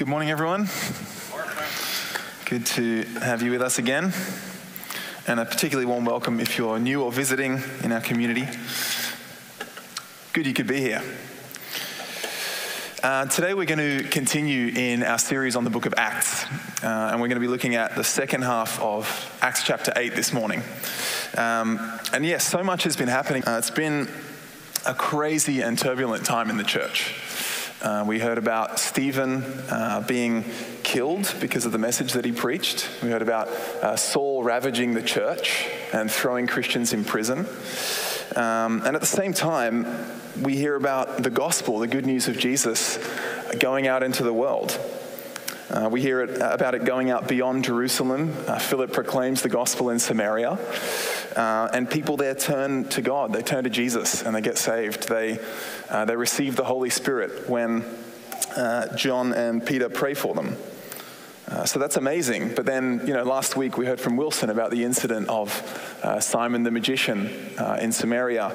Good morning, everyone. Good to have you with us again. And a particularly warm welcome if you're new or visiting in our community. Good you could be here. Uh, today we're going to continue in our series on the book of Acts. Uh, and we're going to be looking at the second half of Acts chapter 8 this morning. Um, and yes, so much has been happening. Uh, it's been a crazy and turbulent time in the church. Uh, we heard about Stephen uh, being killed because of the message that he preached. We heard about uh, Saul ravaging the church and throwing Christians in prison. Um, and at the same time, we hear about the gospel, the good news of Jesus, going out into the world. Uh, we hear it, about it going out beyond Jerusalem. Uh, Philip proclaims the gospel in Samaria. Uh, and people there turn to God, they turn to Jesus, and they get saved. They, uh, they receive the Holy Spirit when uh, John and Peter pray for them. Uh, so that's amazing. But then, you know, last week we heard from Wilson about the incident of uh, Simon the magician uh, in Samaria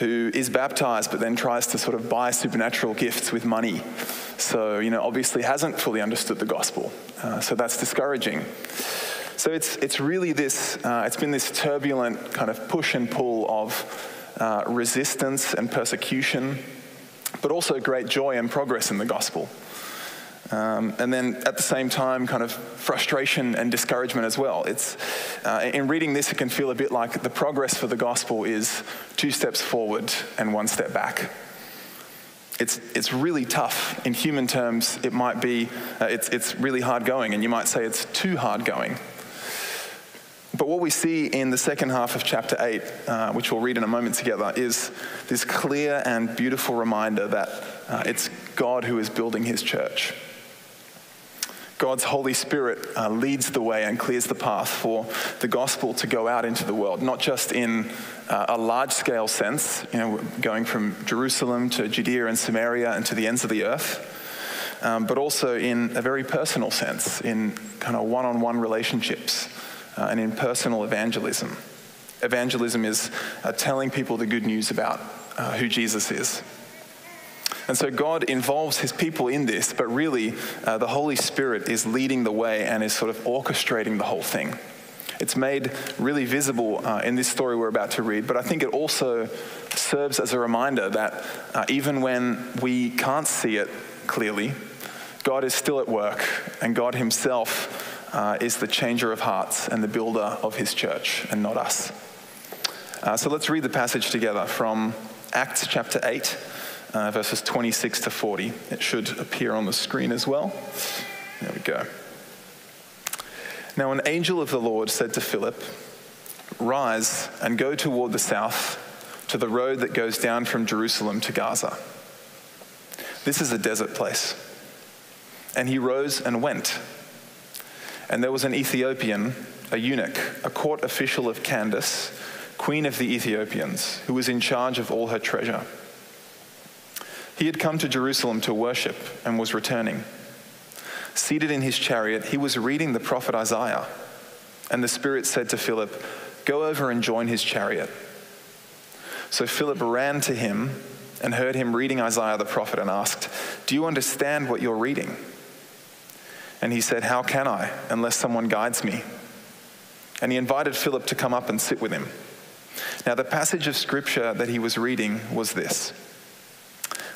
who is baptized but then tries to sort of buy supernatural gifts with money. So, you know, obviously hasn't fully understood the gospel. so that's discouraging. So it's, it's really this, uh, it's been this turbulent kind of push and pull of uh, resistance and persecution, but also great joy and progress in the gospel. Um, and then at the same time, kind of frustration and discouragement as well. It's, uh, in reading this, it can feel a bit like the progress for the gospel is two steps forward and one step back. It's, it's really tough. In human terms, it might be, uh, it's, it's really hard going, and you might say it's too hard going. But what we see in the second half of chapter 8, uh, which we'll read in a moment together, is this clear and beautiful reminder that uh, it's God who is building his church. God's Holy Spirit uh, leads the way and clears the path for the gospel to go out into the world, not just in uh, a large scale sense, you know, going from Jerusalem to Judea and Samaria and to the ends of the earth, um, but also in a very personal sense, in kind of one on one relationships uh, and in personal evangelism. Evangelism is uh, telling people the good news about uh, who Jesus is. And so God involves his people in this, but really uh, the Holy Spirit is leading the way and is sort of orchestrating the whole thing. It's made really visible uh, in this story we're about to read, but I think it also serves as a reminder that uh, even when we can't see it clearly, God is still at work, and God Himself uh, is the changer of hearts and the builder of his church, and not us. Uh, so let's read the passage together from Acts chapter 8, uh, verses 26 to 40. It should appear on the screen as well. There we go. Now, an angel of the Lord said to Philip, Rise and go toward the south to the road that goes down from Jerusalem to Gaza. This is a desert place. And he rose and went. And there was an Ethiopian, a eunuch, a court official of Candace, queen of the Ethiopians, who was in charge of all her treasure. He had come to Jerusalem to worship and was returning. Seated in his chariot, he was reading the prophet Isaiah. And the Spirit said to Philip, Go over and join his chariot. So Philip ran to him and heard him reading Isaiah the prophet and asked, Do you understand what you're reading? And he said, How can I, unless someone guides me? And he invited Philip to come up and sit with him. Now, the passage of scripture that he was reading was this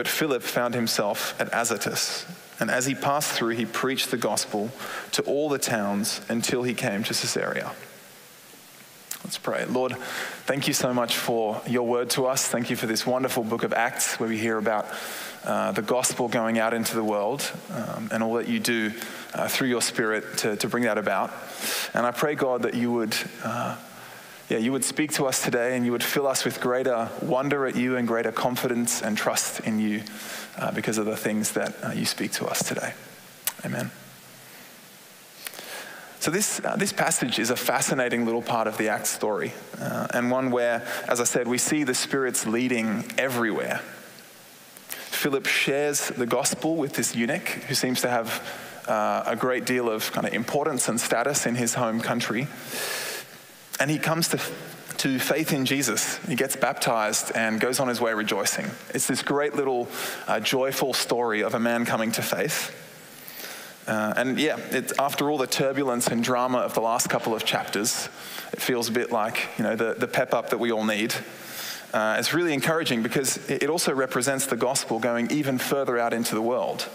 But Philip found himself at Azotus, And as he passed through, he preached the gospel to all the towns until he came to Caesarea. Let's pray. Lord, thank you so much for your word to us. Thank you for this wonderful book of Acts where we hear about uh, the gospel going out into the world um, and all that you do uh, through your spirit to, to bring that about. And I pray, God, that you would. Uh, yeah, you would speak to us today and you would fill us with greater wonder at you and greater confidence and trust in you uh, because of the things that uh, you speak to us today. Amen. So, this, uh, this passage is a fascinating little part of the Acts story, uh, and one where, as I said, we see the Spirit's leading everywhere. Philip shares the gospel with this eunuch who seems to have uh, a great deal of kind of importance and status in his home country. And he comes to, to faith in Jesus. He gets baptized and goes on his way rejoicing. It's this great little uh, joyful story of a man coming to faith. Uh, and yeah, it, after all the turbulence and drama of the last couple of chapters, it feels a bit like you know the, the pep up that we all need. Uh, it's really encouraging because it also represents the gospel going even further out into the world.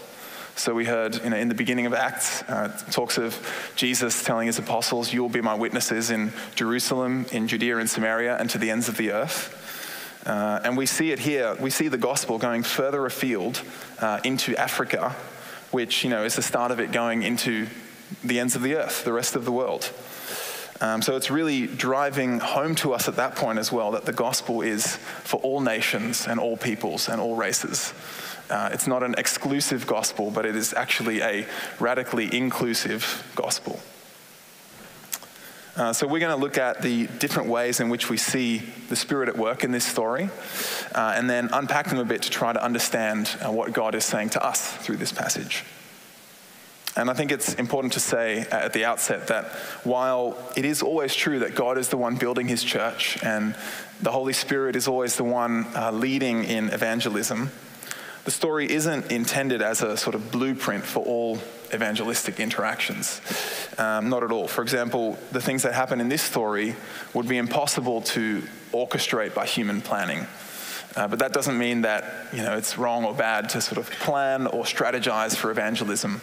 So we heard you know, in the beginning of Acts, uh, talks of Jesus telling his apostles, You will be my witnesses in Jerusalem, in Judea and Samaria, and to the ends of the earth. Uh, and we see it here. We see the gospel going further afield uh, into Africa, which you know, is the start of it going into the ends of the earth, the rest of the world. Um, so it's really driving home to us at that point as well that the gospel is for all nations and all peoples and all races. Uh, it's not an exclusive gospel, but it is actually a radically inclusive gospel. Uh, so, we're going to look at the different ways in which we see the Spirit at work in this story, uh, and then unpack them a bit to try to understand uh, what God is saying to us through this passage. And I think it's important to say at the outset that while it is always true that God is the one building his church and the Holy Spirit is always the one uh, leading in evangelism, the story isn't intended as a sort of blueprint for all evangelistic interactions. Um, not at all. For example, the things that happen in this story would be impossible to orchestrate by human planning. Uh, but that doesn't mean that you know, it's wrong or bad to sort of plan or strategize for evangelism.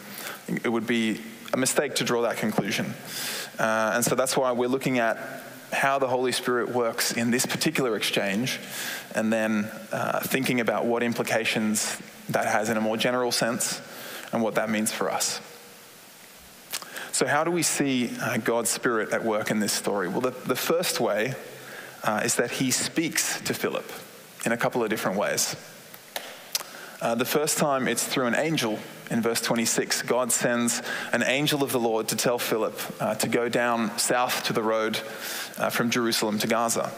It would be a mistake to draw that conclusion. Uh, and so that's why we're looking at how the Holy Spirit works in this particular exchange, and then uh, thinking about what implications that has in a more general sense and what that means for us. So, how do we see uh, God's Spirit at work in this story? Well, the, the first way uh, is that he speaks to Philip in a couple of different ways. Uh, the first time it's through an angel in verse 26. God sends an angel of the Lord to tell Philip uh, to go down south to the road uh, from Jerusalem to Gaza.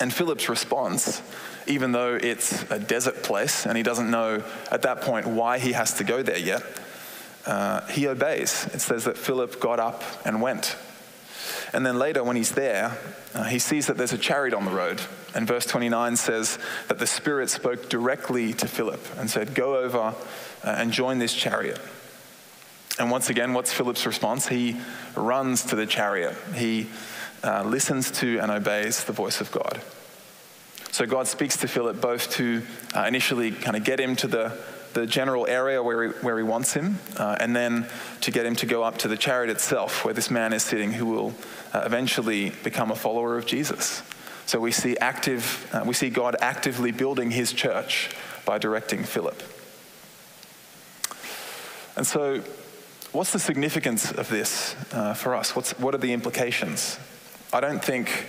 And Philip's response, even though it's a desert place and he doesn't know at that point why he has to go there yet, uh, he obeys. It says that Philip got up and went. And then later, when he's there, uh, he sees that there's a chariot on the road. And verse 29 says that the Spirit spoke directly to Philip and said, Go over uh, and join this chariot. And once again, what's Philip's response? He runs to the chariot. He uh, listens to and obeys the voice of God. So God speaks to Philip both to uh, initially kind of get him to the, the general area where he, where he wants him, uh, and then to get him to go up to the chariot itself where this man is sitting who will uh, eventually become a follower of Jesus. So we see active, uh, we see God actively building his church by directing Philip. And so what's the significance of this uh, for us? What's, what are the implications? I don't think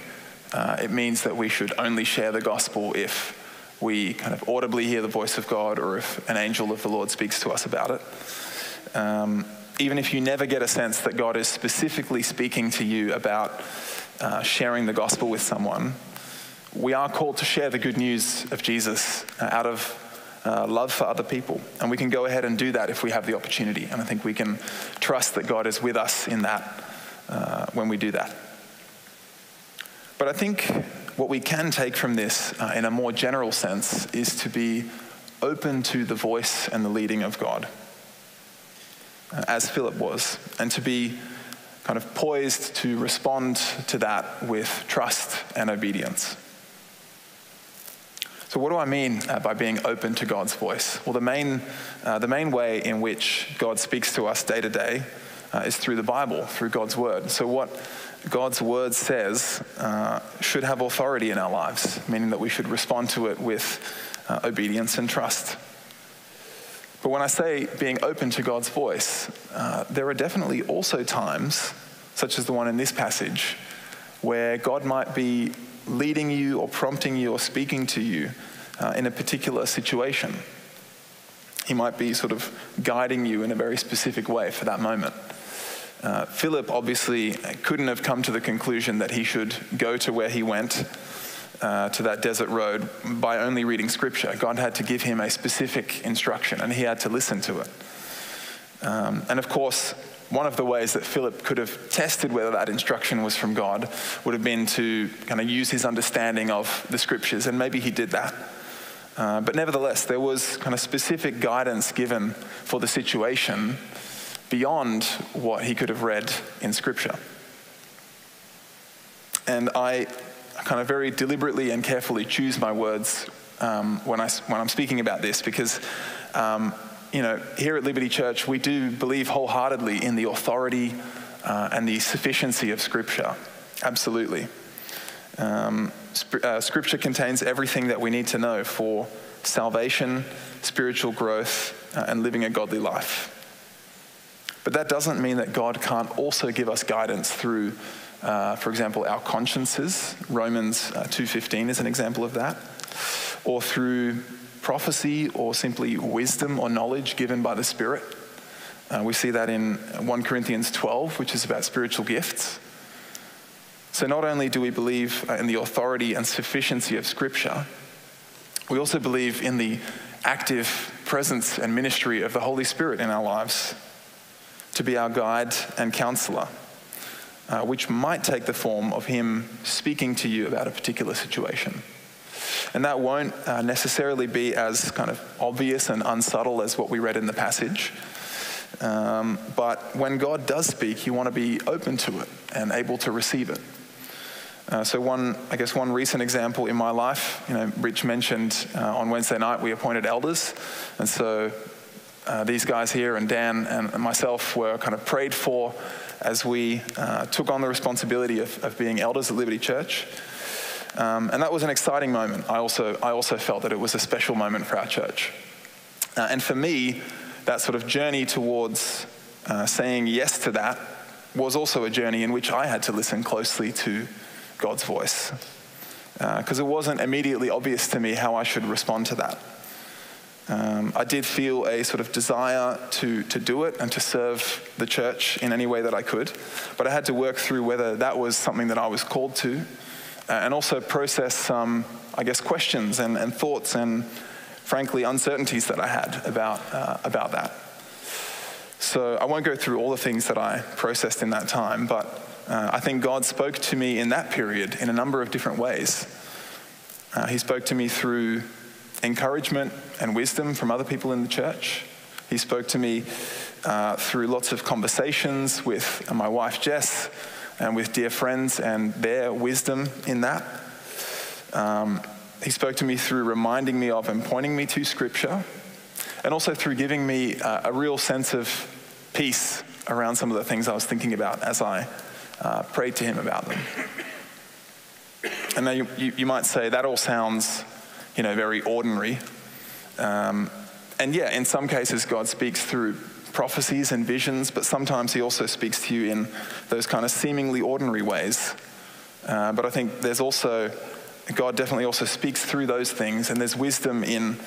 uh, it means that we should only share the gospel if we kind of audibly hear the voice of God or if an angel of the Lord speaks to us about it. Um, even if you never get a sense that God is specifically speaking to you about uh, sharing the gospel with someone, we are called to share the good news of Jesus uh, out of uh, love for other people. And we can go ahead and do that if we have the opportunity. And I think we can trust that God is with us in that uh, when we do that. But I think what we can take from this uh, in a more general sense is to be open to the voice and the leading of God, uh, as Philip was, and to be kind of poised to respond to that with trust and obedience. So, what do I mean uh, by being open to God's voice? Well, the main, uh, the main way in which God speaks to us day to day uh, is through the Bible, through God's Word. So, what God's Word says uh, should have authority in our lives, meaning that we should respond to it with uh, obedience and trust. But when I say being open to God's voice, there are definitely also times, such as the one in this passage, where God might be leading you or prompting you or speaking to you uh, in a particular situation. He might be sort of guiding you in a very specific way for that moment. Uh, Philip obviously couldn't have come to the conclusion that he should go to where he went, uh, to that desert road, by only reading scripture. God had to give him a specific instruction, and he had to listen to it. Um, and of course, one of the ways that Philip could have tested whether that instruction was from God would have been to kind of use his understanding of the scriptures, and maybe he did that. Uh, but nevertheless, there was kind of specific guidance given for the situation beyond what he could have read in scripture. And I kind of very deliberately and carefully choose my words um, when, I, when I'm speaking about this because um, you know, here at Liberty Church, we do believe wholeheartedly in the authority uh, and the sufficiency of Scripture. Absolutely. Um, uh, scripture contains everything that we need to know for salvation, spiritual growth, uh, and living a godly life. But that doesn't mean that God can't also give us guidance through, uh, for example, our consciences. Romans uh, 2.15 is an example of that. Or through prophecy or simply wisdom or knowledge given by the Spirit. Uh, we see that in 1 Corinthians 12, which is about spiritual gifts. So, not only do we believe uh, in the authority and sufficiency of Scripture, we also believe in the active presence and ministry of the Holy Spirit in our lives to be our guide and counselor, uh, which might take the form of Him speaking to you about a particular situation. And that won't uh, necessarily be as kind of obvious and unsubtle as what we read in the passage. Um, but when God does speak, you want to be open to it and able to receive it. Uh, so one, I guess one recent example in my life, you know, Rich mentioned uh, on Wednesday night we appointed elders, and so uh, these guys here and Dan and myself were kind of prayed for as we uh, took on the responsibility of, of being elders at Liberty Church. Um, and that was an exciting moment. I also, I also felt that it was a special moment for our church. Uh, and for me, that sort of journey towards uh, saying yes to that was also a journey in which I had to listen closely to God's voice. Because uh, it wasn't immediately obvious to me how I should respond to that. Um, I did feel a sort of desire to, to do it and to serve the church in any way that I could, but I had to work through whether that was something that I was called to and also process some, I guess, questions and, and thoughts and, frankly, uncertainties that I had about, uh, about that. So I won't go through all the things that I processed in that time, but uh, I think God spoke to me in that period in a number of different ways. Uh, he spoke to me through encouragement and wisdom from other people in the church. He spoke to me uh, through lots of conversations with my wife Jess and with dear friends and their wisdom in that. Um, he spoke to me through reminding me of and pointing me to Scripture, and also through giving me uh, a real sense of peace around some of the things I was thinking about as I uh, prayed to him about them. And now you, you, you, might say that all sounds, you know, very ordinary. Um, and yeah, in some cases, God speaks through prophecies and visions, but sometimes he also speaks to you in those kind of seemingly ordinary ways. Uh, but I think there's also, God definitely also speaks through those things, and there's wisdom in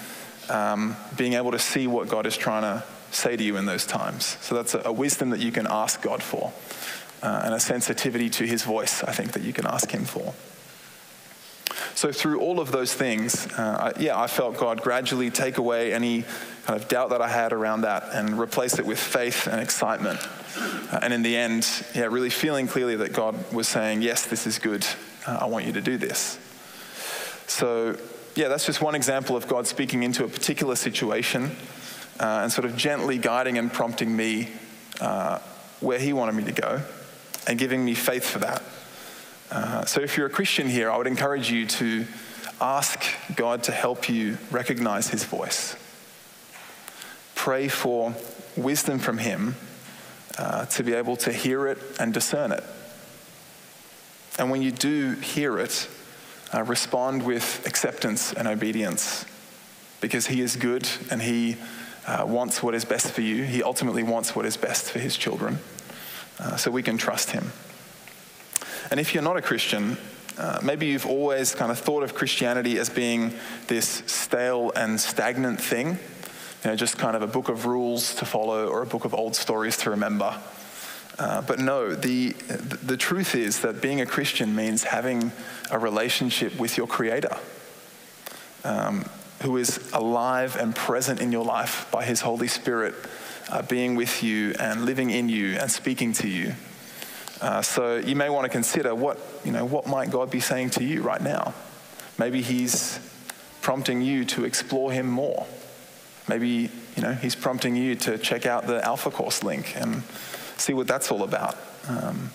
um, being able to see what God is trying to say to you in those times. So that's a, a wisdom that you can ask God for, uh, and a sensitivity to his voice, I think, that you can ask him for. So, through all of those things, uh, I, yeah, I felt God gradually take away any kind of doubt that I had around that and replace it with faith and excitement. Uh, and in the end, yeah, really feeling clearly that God was saying, Yes, this is good. Uh, I want you to do this. So, yeah, that's just one example of God speaking into a particular situation uh, and sort of gently guiding and prompting me uh, where He wanted me to go and giving me faith for that. Uh, so, if you're a Christian here, I would encourage you to ask God to help you recognize his voice. Pray for wisdom from him uh, to be able to hear it and discern it. And when you do hear it, uh, respond with acceptance and obedience because he is good and he uh, wants what is best for you. He ultimately wants what is best for his children. Uh, so we can trust him. And if you're not a Christian, uh, maybe you've always kind of thought of Christianity as being this stale and stagnant thing, you know, just kind of a book of rules to follow or a book of old stories to remember. Uh, but no, the, the truth is that being a Christian means having a relationship with your Creator, um, who is alive and present in your life by His Holy Spirit, uh, being with you and living in you and speaking to you. Uh, so you may want to consider what, you know, what might God be saying to you right now? Maybe He's prompting you to explore Him more. Maybe, you know, He's prompting you to check out the Alpha Course link and see what that's all about. Um,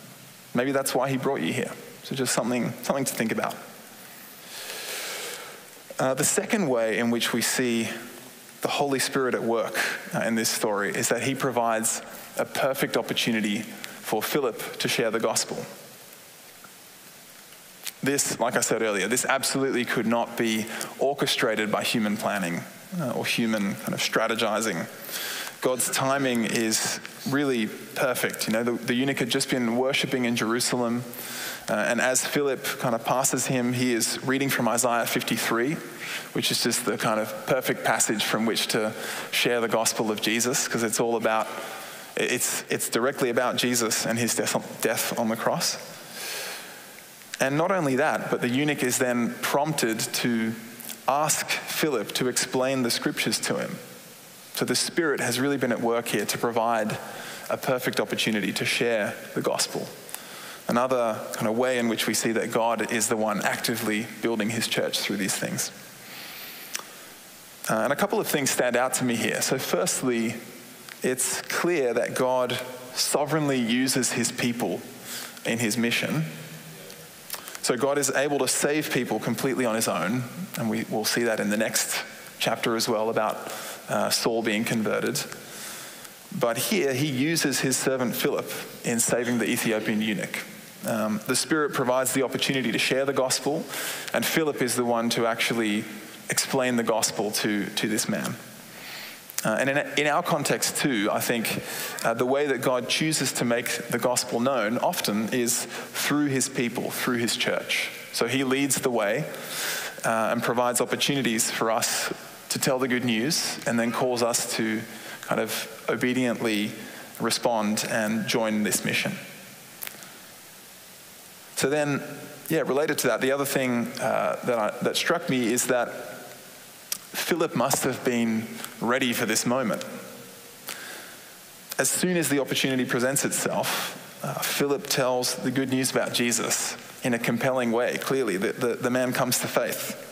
maybe that's why He brought you here. So just something, something to think about. Uh, the second way in which we see the Holy Spirit at work uh, in this story is that He provides a perfect opportunity for Philip to share the gospel. This, like I said earlier, this absolutely could not be orchestrated by human planning uh, or human kind of strategizing. God's timing is really perfect. You know, the, the eunuch had just been worshiping in Jerusalem, uh, and as Philip kind of passes him, he is reading from Isaiah 53, which is just the kind of perfect passage from which to share the gospel of Jesus, because it's all about it's, it's directly about Jesus and his death on, death on the cross. And not only that, but the eunuch is then prompted to ask Philip to explain the scriptures to him. So the Spirit has really been at work here to provide a perfect opportunity to share the gospel. Another kind of way in which we see that God is the one actively building his church through these things. Uh, and a couple of things stand out to me here. So, firstly, it's clear that God sovereignly uses his people in his mission. So God is able to save people completely on his own, and we will see that in the next chapter as well about uh, Saul being converted. But here he uses his servant Philip in saving the Ethiopian eunuch. Um, the Spirit provides the opportunity to share the gospel, and Philip is the one to actually explain the gospel to, to this man. Uh, and in, in, our context, too, I think uh, the way that God chooses to make the gospel known often is through his people, through his church. So he leads the way uh, and provides opportunities for us to tell the good news and then calls us to kind of obediently respond and join this mission. So then, yeah, related to that, the other thing uh, that, I, that struck me is that Philip must have been ready for this moment. As soon as the opportunity presents itself, uh, Philip tells the good news about Jesus in a compelling way. Clearly, the, the, the man comes to faith.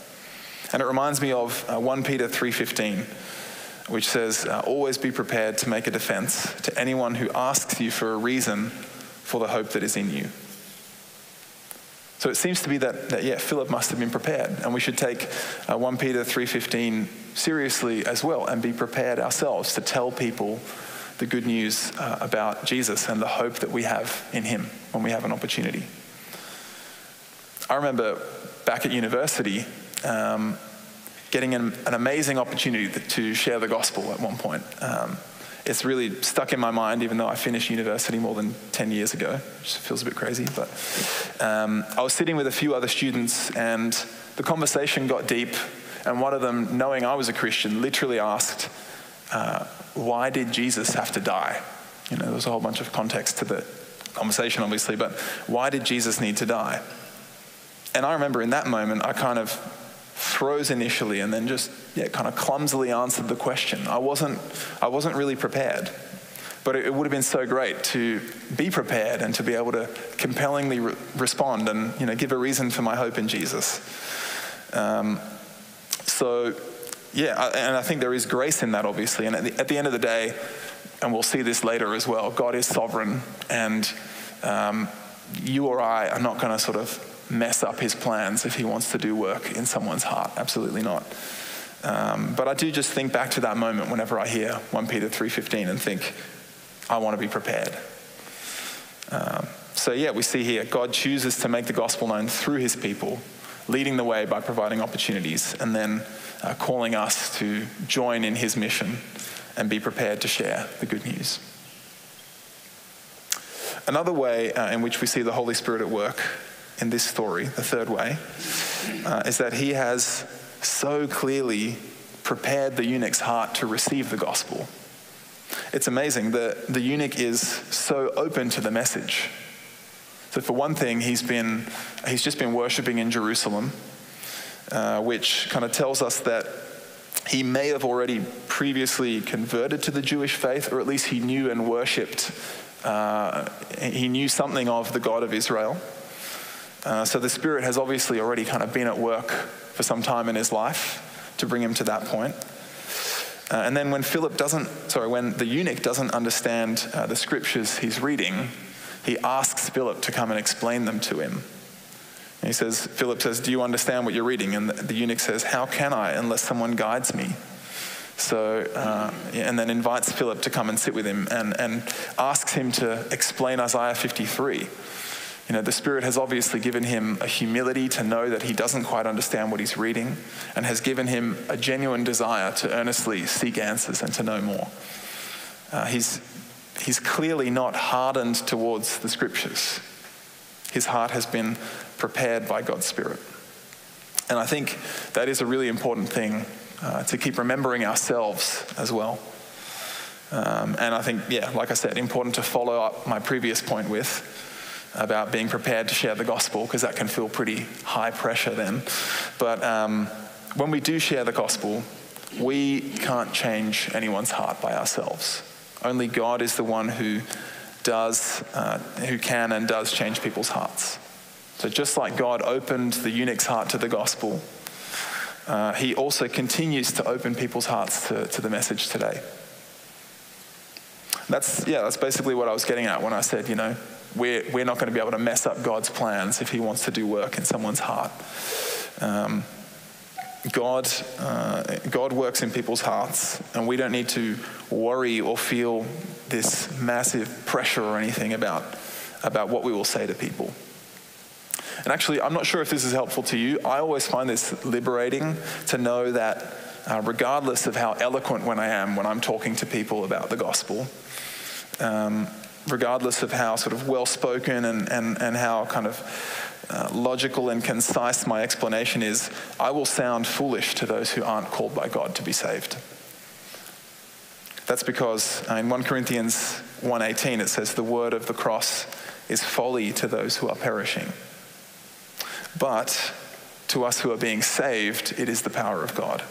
And it reminds me of uh, 1 Peter 3.15, which says, uh, always be prepared to make a defense to anyone who asks you for a reason for the hope that is in you. So it seems to be that, that, yeah, Philip must have been prepared, and we should take uh, 1 Peter 3.15 seriously as well and be prepared ourselves to tell people the good news uh, about Jesus and the hope that we have in him when we have an opportunity. I remember back at university um, getting an, an, amazing opportunity to share the gospel at one point. Um, it's really stuck in my mind, even though I finished university more than 10 years ago, which feels a bit crazy. But um, I was sitting with a few other students, and the conversation got deep. And one of them, knowing I was a Christian, literally asked, uh, Why did Jesus have to die? You know, there was a whole bunch of context to the conversation, obviously, but why did Jesus need to die? And I remember in that moment, I kind of froze initially and then just yeah, kind of clumsily answered the question. I wasn't, I wasn't really prepared. But it, would have been so great to be prepared and to be able to compellingly re- respond and you know, give a reason for my hope in Jesus. Um, so, yeah, and I think there is grace in that, obviously. And at the, at the end of the day, and we'll see this later as well, God is sovereign, and um, you or I are not going to sort of mess up his plans if he wants to do work in someone's heart. Absolutely not. Um, but I do just think back to that moment whenever I hear 1 Peter 3.15 and think, I want to be prepared. Um, so yeah, we see here, God chooses to make the gospel known through his people, leading the way by providing opportunities, and then uh, calling us to join in his mission and be prepared to share the good news. Another way uh, in which we see the Holy Spirit at work in this story, the third way, uh, is that he has so clearly prepared the eunuch's heart to receive the gospel. It's amazing that the eunuch is so open to the message. So, for one thing, he's, been, he's just been worshipping in Jerusalem, uh, which kind of tells us that he may have already previously converted to the Jewish faith, or at least he knew and worshipped. Uh, he knew something of the God of Israel. Uh, so the Spirit has obviously already kind of been at work for some time in his life to bring him to that point. Uh, and then when Philip doesn't, sorry, when the eunuch doesn't understand uh, the scriptures he's reading, he asks Philip to come and explain them to him. And he says, Philip says, Do you understand what you're reading? And the, the eunuch says, How can I unless someone guides me? So, uh, and then invites Philip to come and sit with him and, and asks him to explain Isaiah 53. You know, the Spirit has obviously given him a humility to know that he doesn't quite understand what he's reading and has given him a genuine desire to earnestly seek answers and to know more. Uh, he's, he's clearly not hardened towards the Scriptures. His heart has been prepared by God's Spirit. And I think that is a really important thing uh, to keep remembering ourselves as well. Um, and I think, yeah, like I said, important to follow up my previous point with about being prepared to share the gospel because that can feel pretty high pressure then. But um, when we do share the gospel, we can't change anyone's heart by ourselves. Only God is the one who does, uh, who can and does change people's hearts. So just like God opened the eunuch's heart to the gospel, uh, he also continues to open people's hearts to, to the message today. That's, yeah, that's basically what I was getting at when I said, you know, we're, we're not going to be able to mess up God's plans if He wants to do work in someone's heart. Um, God, uh, God works in people's hearts, and we don't need to worry or feel this massive pressure or anything about, about what we will say to people. And actually, I'm not sure if this is helpful to you. I always find this liberating to know that, uh, regardless of how eloquent when I am when I'm talking to people about the gospel, um, regardless of how sort of well spoken and, and, and how kind of uh, logical and concise my explanation is, I will sound foolish to those who aren't called by God to be saved. That's because uh, in 1 Corinthians 1:18 it says the word of the cross is folly to those who are perishing. But to us who are being saved, it is the power of God.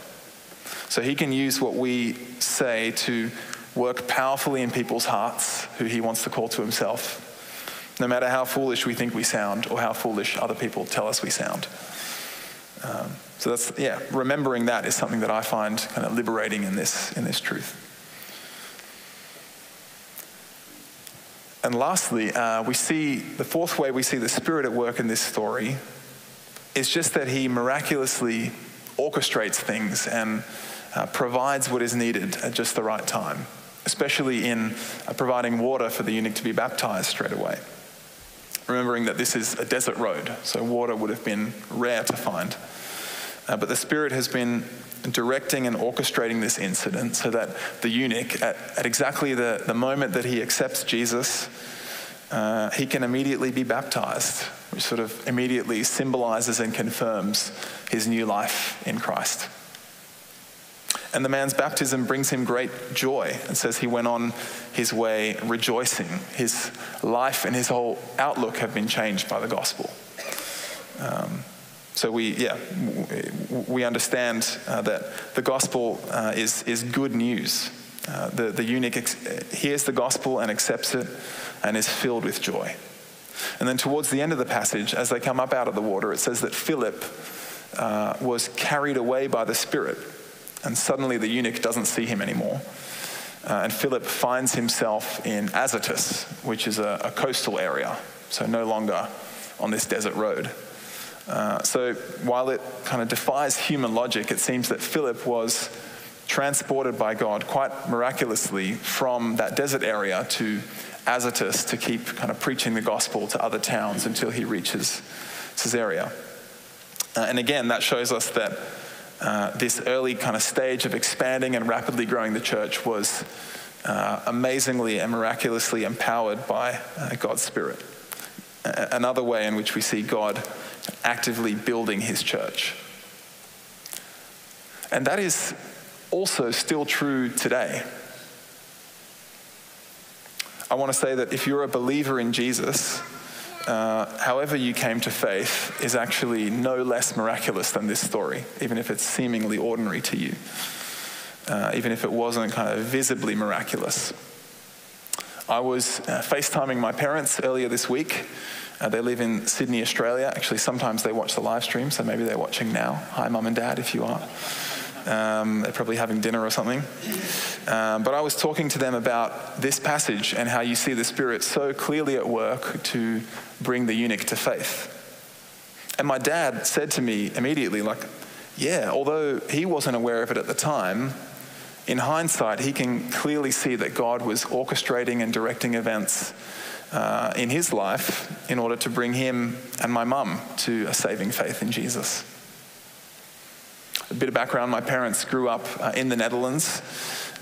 So he can use what we say to work powerfully in people's hearts who he wants to call to himself, no matter how foolish we think we sound or how foolish other people tell us we sound. Um, so that's, yeah, remembering that is something that I find kind of liberating in this, in this truth. And lastly, uh, we see the fourth way we see the Spirit at work in this story is just that he miraculously orchestrates things and uh, provides what is needed at just the right time especially in uh, providing water for the eunuch to be baptized straight away. Remembering that this is a desert road, so water would have been rare to find. Uh, but the Spirit has been directing and orchestrating this incident so that the eunuch, at, at exactly the, the moment that he accepts Jesus, uh, he can immediately be baptized, which sort of immediately symbolizes and confirms his new life in Christ. And the man's baptism brings him great joy. It says he went on his way rejoicing. His life and his whole outlook have been changed by the gospel. Um, so we, yeah, we understand uh, that the gospel uh, is, is good news. Uh, the, the eunuch ex- hears the gospel and accepts it and is filled with joy. And then towards the end of the passage, as they come up out of the water, it says that Philip uh, was carried away by the Spirit and suddenly the eunuch doesn't see him anymore. Uh, and Philip finds himself in Azotus, which is a, a, coastal area, so no longer on this desert road. Uh, so while it kind of defies human logic, it seems that Philip was transported by God quite miraculously from that desert area to Azotus to keep kind of preaching the gospel to other towns until he reaches Caesarea. Uh, and again, that shows us that uh, this early kind of stage of expanding and rapidly growing the church was uh, amazingly and miraculously empowered by uh, God's Spirit. another way in which we see God actively building his church. And that is also still true today. I want to say that if you're a believer in Jesus, uh, however you came to faith is actually no less miraculous than this story, even if it's seemingly ordinary to you, uh, even if it wasn't kind of visibly miraculous. I was uh, FaceTiming my parents earlier this week. Uh, they live in Sydney, Australia. Actually, sometimes they watch the live stream, so maybe they're watching now. Hi, mum and dad, if you are. Um, they're probably having dinner or something. Um, but I was talking to them about this passage and how you see the Spirit so clearly at work to bring the eunuch to faith. And my dad said to me immediately, like, yeah, although he wasn't aware of it at the time, in hindsight, he can clearly see that God was orchestrating and directing events uh, in his life in order to bring him and my mum to a saving faith in Jesus. A bit of background my parents grew up uh, in the Netherlands.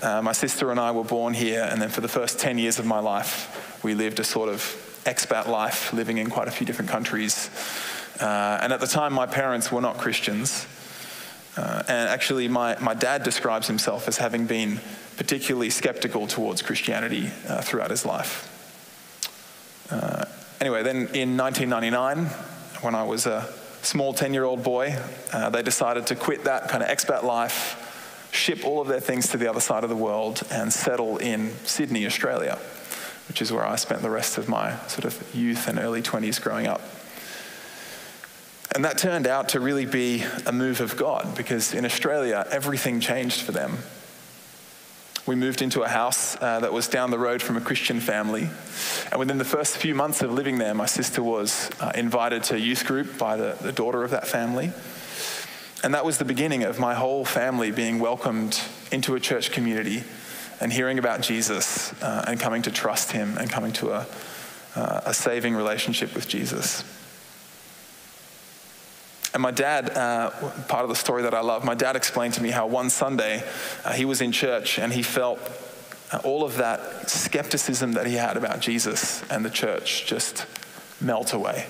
Uh, my sister and I were born here, and then for the first 10 years of my life, we lived a sort of expat life, living in quite a few different countries. Uh, and at the time, my parents were not Christians. Uh, and actually, my, my dad describes himself as having been particularly skeptical towards Christianity uh, throughout his life. Uh, anyway, then in 1999, when I was a small 10 year old boy. Uh, they decided to quit that kind of expat life, ship all of their things to the other side of the world, and settle in Sydney, Australia, which is where I spent the rest of my sort of youth and early 20s growing up. And that turned out to really be a move of God because in Australia, everything changed for them we moved into a house uh, that was down the road from a Christian family. And within the first few months of living there, my sister was uh, invited to a youth group by the, the daughter of that family. And that was the beginning of my whole family being welcomed into a church community and hearing about Jesus uh, and coming to trust him and coming to a, uh, a saving relationship with Jesus. And my dad, uh, part of the story that I love, my dad explained to me how one Sunday uh, he was in church and he felt uh, all of that skepticism that he had about Jesus and the church just melt away.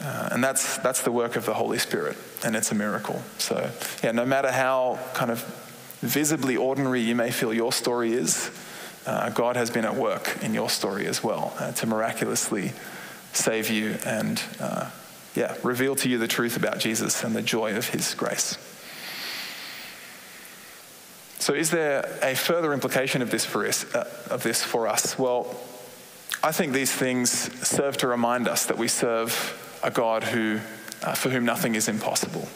Uh, and that's, that's the work of the Holy Spirit, and it's a miracle. So, yeah, no matter how kind of visibly ordinary you may feel your story is, uh, God has been at work in your story as well uh, to miraculously save you and uh, yeah, reveal to you the truth about Jesus and the joy of his grace. So, is there a further implication of this for us? Uh, of this for us? Well, I think these things serve to remind us that we serve a God who, uh, for whom nothing is impossible.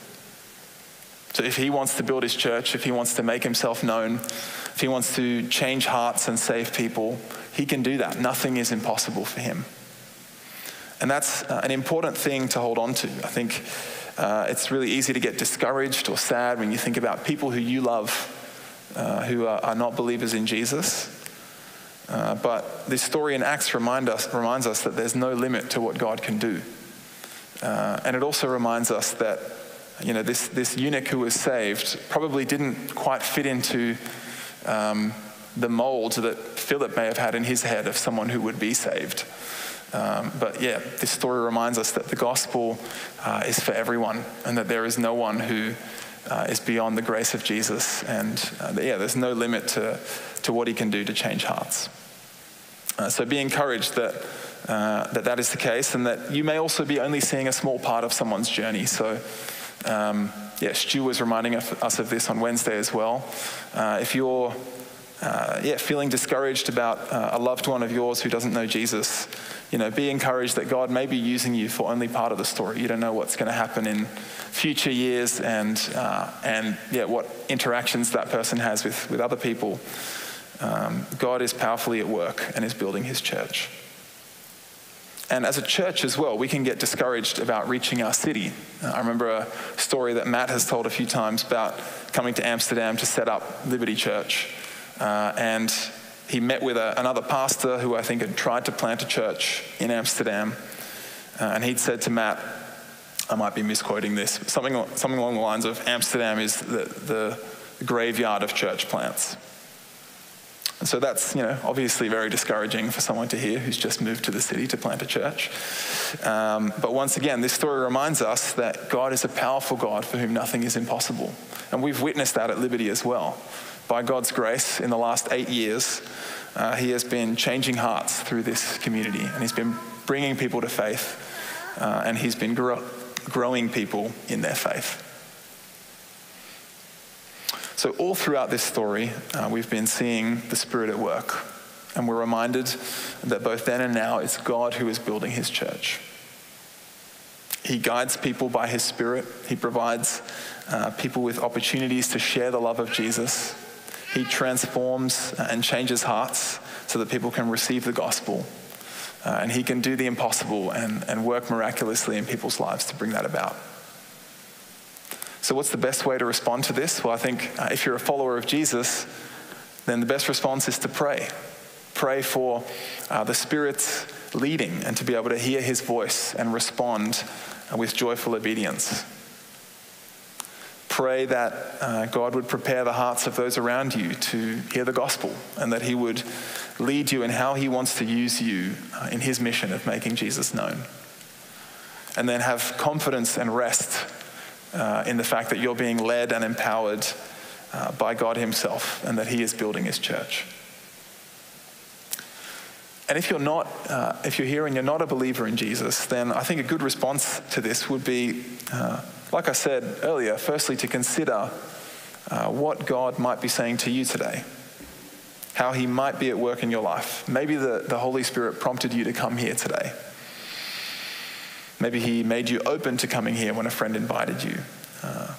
So, if He wants to build His church, if He wants to make Himself known, if He wants to change hearts and save people, He can do that. Nothing is impossible for Him. And that's uh, an important thing to hold on to. I think uh, it's really easy to get discouraged or sad when you think about people who you love uh, who are, are, not believers in Jesus. Uh, but this story in Acts remind us, reminds us that there's no limit to what God can do. Uh, and it also reminds us that you know, this, this eunuch who was saved probably didn't quite fit into um, the mold that Philip may have had in his head of someone who would be saved. Um, but yeah, this story reminds us that the gospel uh, is for everyone and that there is no one who uh, is beyond the grace of Jesus. And uh, yeah, there's no limit to, to what he can do to change hearts. Uh, so be encouraged that, uh, that that is the case and that you may also be only seeing a small part of someone's journey. So um, yeah, Stu was reminding us of this on Wednesday as well. Uh, if you're yeah, feeling discouraged about a loved one of yours who doesn't know Jesus, you know, be encouraged that God may be using you for only part of the story. You don't know what's going to happen in future years and, uh, and yeah, what interactions that person has with, with other people. Um, God is powerfully at work and is building his church. And as a church as well, we can get discouraged about reaching our city. Uh, I remember a story that Matt has told a few times about coming to Amsterdam to set up Liberty Church. Uh, and he met with a, another pastor who I think had tried to plant a church in Amsterdam. Uh, and he'd said to Matt, I might be misquoting this, something, something along the lines of Amsterdam is the, the graveyard of church plants. And so that's, you know, obviously very discouraging for someone to hear who's just moved to the city to plant a church. Um, but once again, this story reminds us that God is a powerful God for whom nothing is impossible. And we've witnessed that at Liberty as well. By God's grace, in the last eight years, uh, He has been changing hearts through this community, and He's been bringing people to faith, uh, and He's been grow- growing people in their faith. So, all throughout this story, uh, we've been seeing the Spirit at work. And we're reminded that both then and now, it's God who is building his church. He guides people by his Spirit, he provides uh, people with opportunities to share the love of Jesus. He transforms and changes hearts so that people can receive the gospel. Uh, and he can do the impossible and, and work miraculously in people's lives to bring that about. So, what's the best way to respond to this? Well, I think uh, if you're a follower of Jesus, then the best response is to pray. Pray for uh, the Spirit's leading and to be able to hear his voice and respond with joyful obedience. Pray that uh, God would prepare the hearts of those around you to hear the gospel and that he would lead you in how he wants to use you uh, in his mission of making Jesus known. And then have confidence and rest uh, in the fact that you're being led and empowered uh, by God Himself and that He is building His church. And if you're not, uh, if you're here and you're not a believer in Jesus, then I think a good response to this would be, uh, like I said earlier, firstly to consider uh, what God might be saying to you today, how He might be at work in your life. Maybe the, the Holy Spirit prompted you to come here today. Maybe he made you open to coming here when a friend invited you. Uh,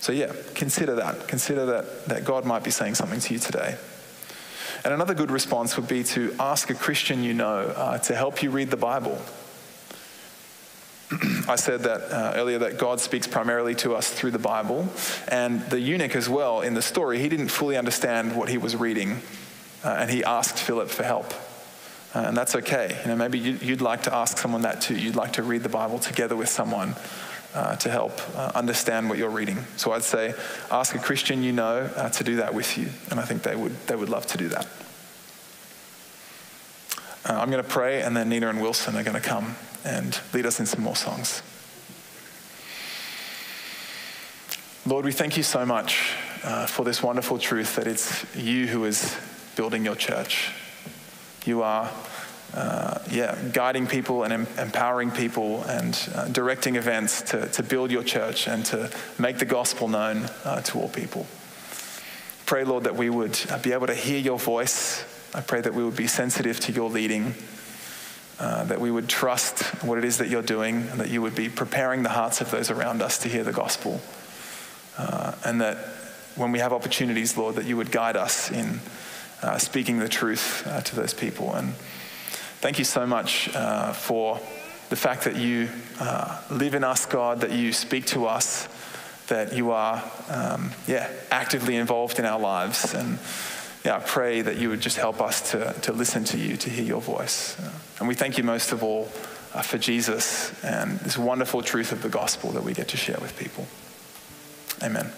so, yeah, consider that. Consider that, that God might be saying something to you today. And another good response would be to ask a Christian you know uh, to help you read the Bible. I said that uh, earlier that God speaks primarily to us through the Bible. And the eunuch, as well, in the story, he didn't fully understand what he was reading. Uh, and he asked Philip for help. Uh, and that's okay. You know, maybe you'd like to ask someone that too. You'd like to read the Bible together with someone uh, to help uh, understand what you're reading. So I'd say ask a Christian you know uh, to do that with you, and I think they would they would love to do that. Uh, I'm going to pray, and then Nina and Wilson are going to come and lead us in some more songs. Lord, we thank you so much uh, for this wonderful truth that it's you who is building your church. You are, uh, yeah, guiding people and em- empowering people and uh, directing events to, to build your church and to make the gospel known uh, to all people. Pray, Lord, that we would uh, be able to hear your voice. I pray that we would be sensitive to your leading, uh, that we would trust what it is that you're doing, and that you would be preparing the hearts of those around us to hear the gospel. Uh, and that when we have opportunities, Lord, that you would guide us in uh, speaking the truth uh, to those people. And thank you so much uh, for the fact that you uh, live in us, God, that you speak to us, that you are, um, yeah, actively involved in our lives. And yeah, I pray that you would just help us to, to listen to you, to hear your voice. And we thank you most of all uh, for Jesus and this wonderful truth of the gospel that we get to share with people. Amen.